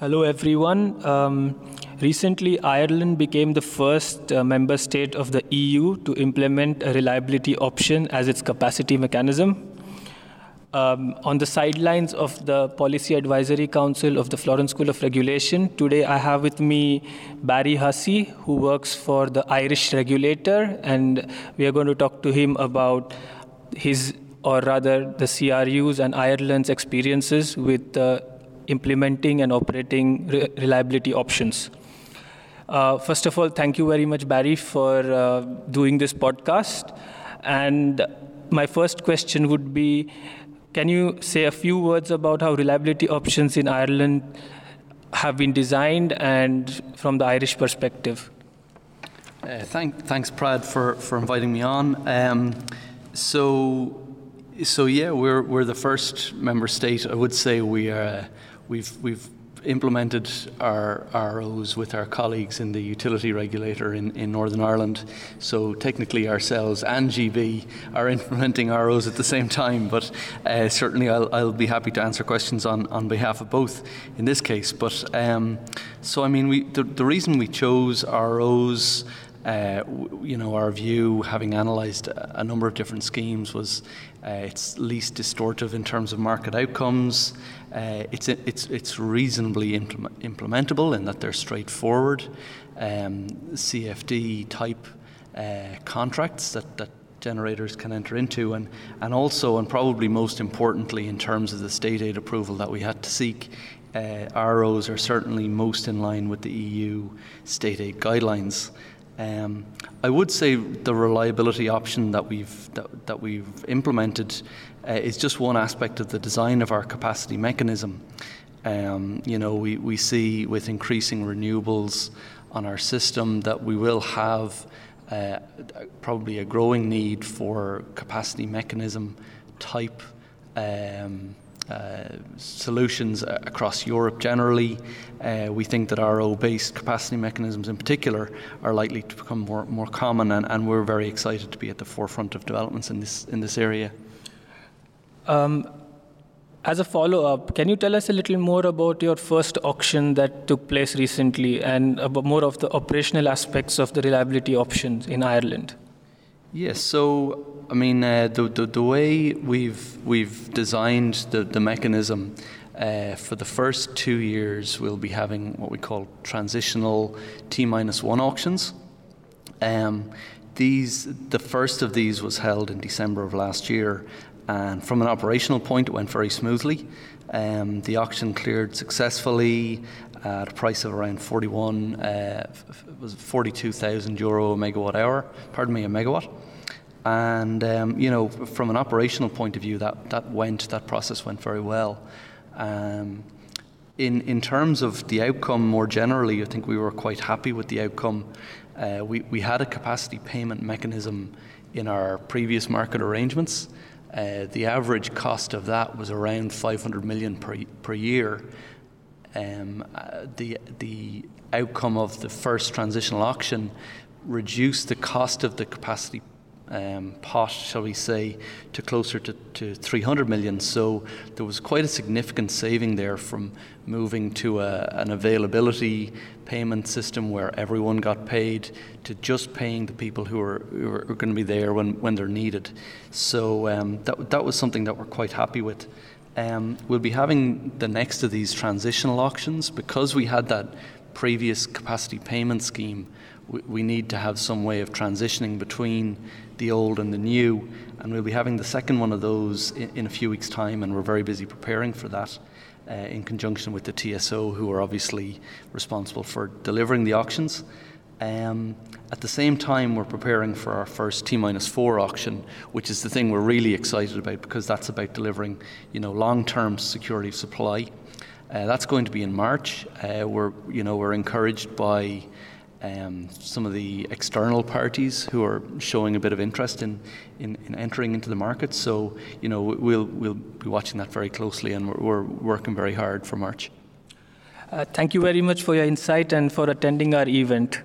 Hello, everyone. Um, recently, Ireland became the first uh, member state of the EU to implement a reliability option as its capacity mechanism. Um, on the sidelines of the Policy Advisory Council of the Florence School of Regulation, today I have with me Barry Hussey, who works for the Irish regulator, and we are going to talk to him about his, or rather, the CRU's and Ireland's experiences with uh, implementing and operating re- reliability options. Uh, first of all, thank you very much, Barry, for uh, doing this podcast. And my first question would be can you say a few words about how reliability options in Ireland have been designed and from the Irish perspective? Uh, thank, thanks, Prad, for, for inviting me on. Um, so, so yeah, we're, we're the first member state. I would say we are, we've, we've implemented our ROs with our colleagues in the utility regulator in, in Northern Ireland. So technically, ourselves and GB are implementing ROs at the same time. But uh, certainly, I'll, I'll, be happy to answer questions on, on behalf of both in this case. But um, so, I mean, we, the, the reason we chose ROs. Uh, you know, our view, having analysed a number of different schemes, was uh, it's least distortive in terms of market outcomes. Uh, it's, it's, it's reasonably implement, implementable in that they're straightforward um, CFD type uh, contracts that, that generators can enter into, and, and also, and probably most importantly, in terms of the state aid approval that we had to seek, uh, ROs are certainly most in line with the EU state aid guidelines. Um, I would say the reliability option that we've that, that we've implemented uh, is just one aspect of the design of our capacity mechanism. Um, you know, we, we see with increasing renewables on our system that we will have uh, probably a growing need for capacity mechanism type um, solutions across Europe generally. Uh, we think that RO based capacity mechanisms in particular are likely to become more, more common, and, and, we're very excited to be at the forefront of developments in this, in this area. Um, as a follow up, can you tell us a little more about your first auction that took place recently and more of the operational aspects of the reliability options in Ireland? Yes, so I mean, uh, the, the, the, way we've, we've designed the, the mechanism uh, for the first two years, we'll be having what we call transitional T minus one auctions. Um, these, the first of these was held in December of last year, and from an operational point, it went very smoothly. Um, the auction cleared successfully at a price of around 41, uh, was 42,000 euro a megawatt hour. Pardon me, a megawatt. And um, you know, from an operational point of view, that, that went that process went very well. Um, in in terms of the outcome more generally, I think we were quite happy with the outcome. Uh, we we had a capacity payment mechanism in our previous market arrangements. Uh, the average cost of that was around 500 million per per year. Um, uh, the the outcome of the first transitional auction reduced the cost of the capacity um, pot, shall we say, to closer to, to 300 million. So there was quite a significant saving there from moving to a, an availability payment system where everyone got paid to just paying the people who are, who are, going to be there when, when they're needed. So um, that, that was something that we're quite happy with. Um, we'll be having the next of these transitional auctions because we had that previous capacity payment scheme we need to have some way of transitioning between the old and the new. And we'll be having the second one of those in, in a few weeks' time, and we're very busy preparing for that. Uh, in conjunction with the TSO, who are obviously responsible for delivering the auctions. Um, at the same time, we're preparing for our first T minus four auction, which is the thing we're really excited about because that's about delivering, you know, long-term security of supply. Uh, that's going to be in March. Uh, we're, you know, we're encouraged by um, some of the external parties who are showing a bit of interest in, in, in, entering into the market. So, you know, we'll, we'll be watching that very closely and we're, we're working very hard for March. Uh, thank you very much for your insight and for attending our event.